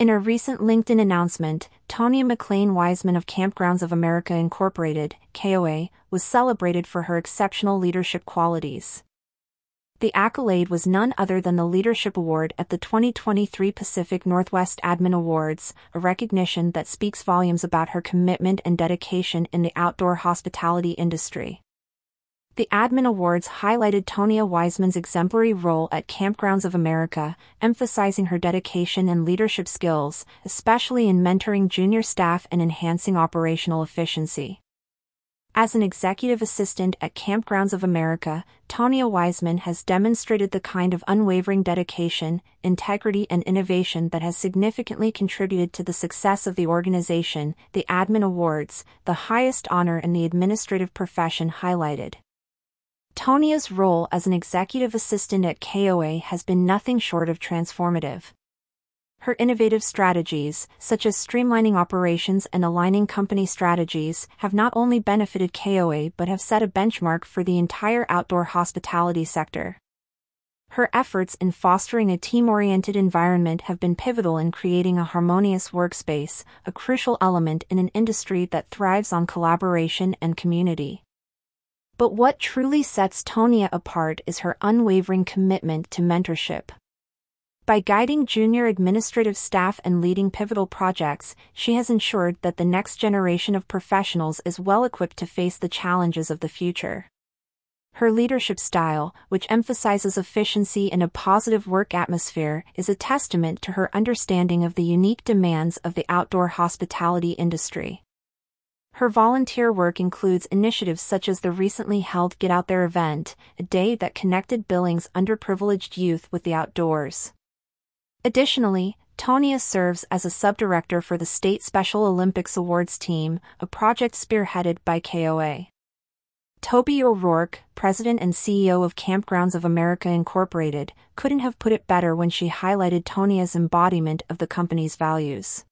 In a recent LinkedIn announcement, Tonia McLean Wiseman of Kampgrounds of America Incorporated, KOA, was celebrated for her exceptional leadership qualities. The accolade was none other than the Leadership Award at the 2023 Pacific Northwest Admin Awards, a recognition that speaks volumes about her commitment and dedication in the outdoor hospitality industry. The Admin Awards highlighted Tonia Wiseman's exemplary role at Kampgrounds of America, emphasizing her dedication and leadership skills, especially in mentoring junior staff and enhancing operational efficiency. As an executive assistant at Kampgrounds of America, Tonia Wiseman has demonstrated the kind of unwavering dedication, integrity, and innovation that has significantly contributed to the success of the organization, the Admin Awards, the highest honor in the administrative profession, highlighted. Tonia's role as an executive assistant at KOA has been nothing short of transformative. Her innovative strategies, such as streamlining operations and aligning company strategies, have not only benefited KOA but have set a benchmark for the entire outdoor hospitality sector. Her efforts in fostering a team oriented environment have been pivotal in creating a harmonious workspace, a crucial element in an industry that thrives on collaboration and community. But what truly sets Tonia apart is her unwavering commitment to mentorship. By guiding junior administrative staff and leading pivotal projects, she has ensured that the next generation of professionals is well equipped to face the challenges of the future. Her leadership style, which emphasizes efficiency and a positive work atmosphere, is a testament to her understanding of the unique demands of the outdoor hospitality industry. Her volunteer work includes initiatives such as the recently held Get Out There event, a day that connected Billings' underprivileged youth with the outdoors. Additionally, Tonia serves as a subdirector for the State Special Olympics Awards team, a project spearheaded by KOA. Toby O'Rourke, president and CEO of Kampgrounds of America Incorporated, couldn't have put it better when she highlighted Tonia's embodiment of the company's values.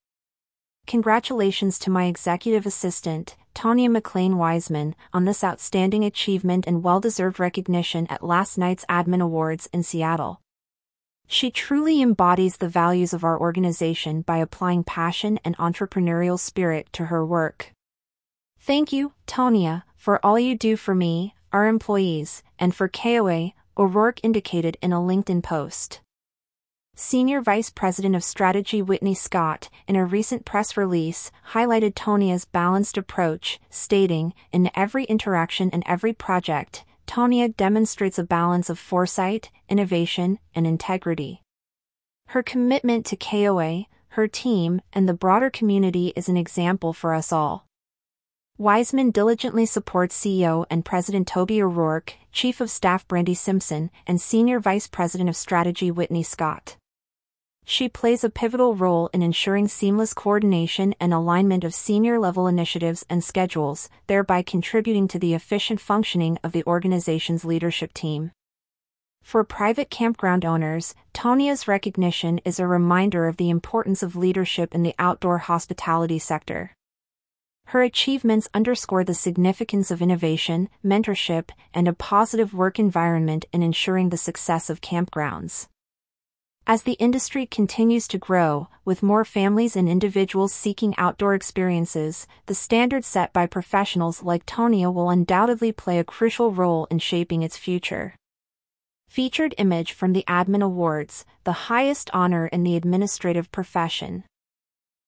Congratulations to my executive assistant, Tonia McLean Wiseman, on this outstanding achievement and well deserved recognition at last night's Admin Awards in Seattle. She truly embodies the values of our organization by applying passion and entrepreneurial spirit to her work. Thank you, Tonia, for all you do for me, our employees, and for KOA, O'Rourke indicated in a LinkedIn post. Senior Vice President of Strategy Whitney Scott, in a recent press release, highlighted Tonia's balanced approach, stating, In every interaction and every project, Tonia demonstrates a balance of foresight, innovation, and integrity. Her commitment to KOA, her team, and the broader community is an example for us all. Wiseman diligently supports CEO and President Toby O'Rourke, Chief of Staff Brandy Simpson, and Senior Vice President of Strategy Whitney Scott. She plays a pivotal role in ensuring seamless coordination and alignment of senior level initiatives and schedules, thereby contributing to the efficient functioning of the organization's leadership team. For private campground owners, Tonia's recognition is a reminder of the importance of leadership in the outdoor hospitality sector. Her achievements underscore the significance of innovation, mentorship, and a positive work environment in ensuring the success of campgrounds. As the industry continues to grow, with more families and individuals seeking outdoor experiences, the standards set by professionals like Tonia will undoubtedly play a crucial role in shaping its future. Featured image from the Admin Awards, the highest honor in the administrative profession.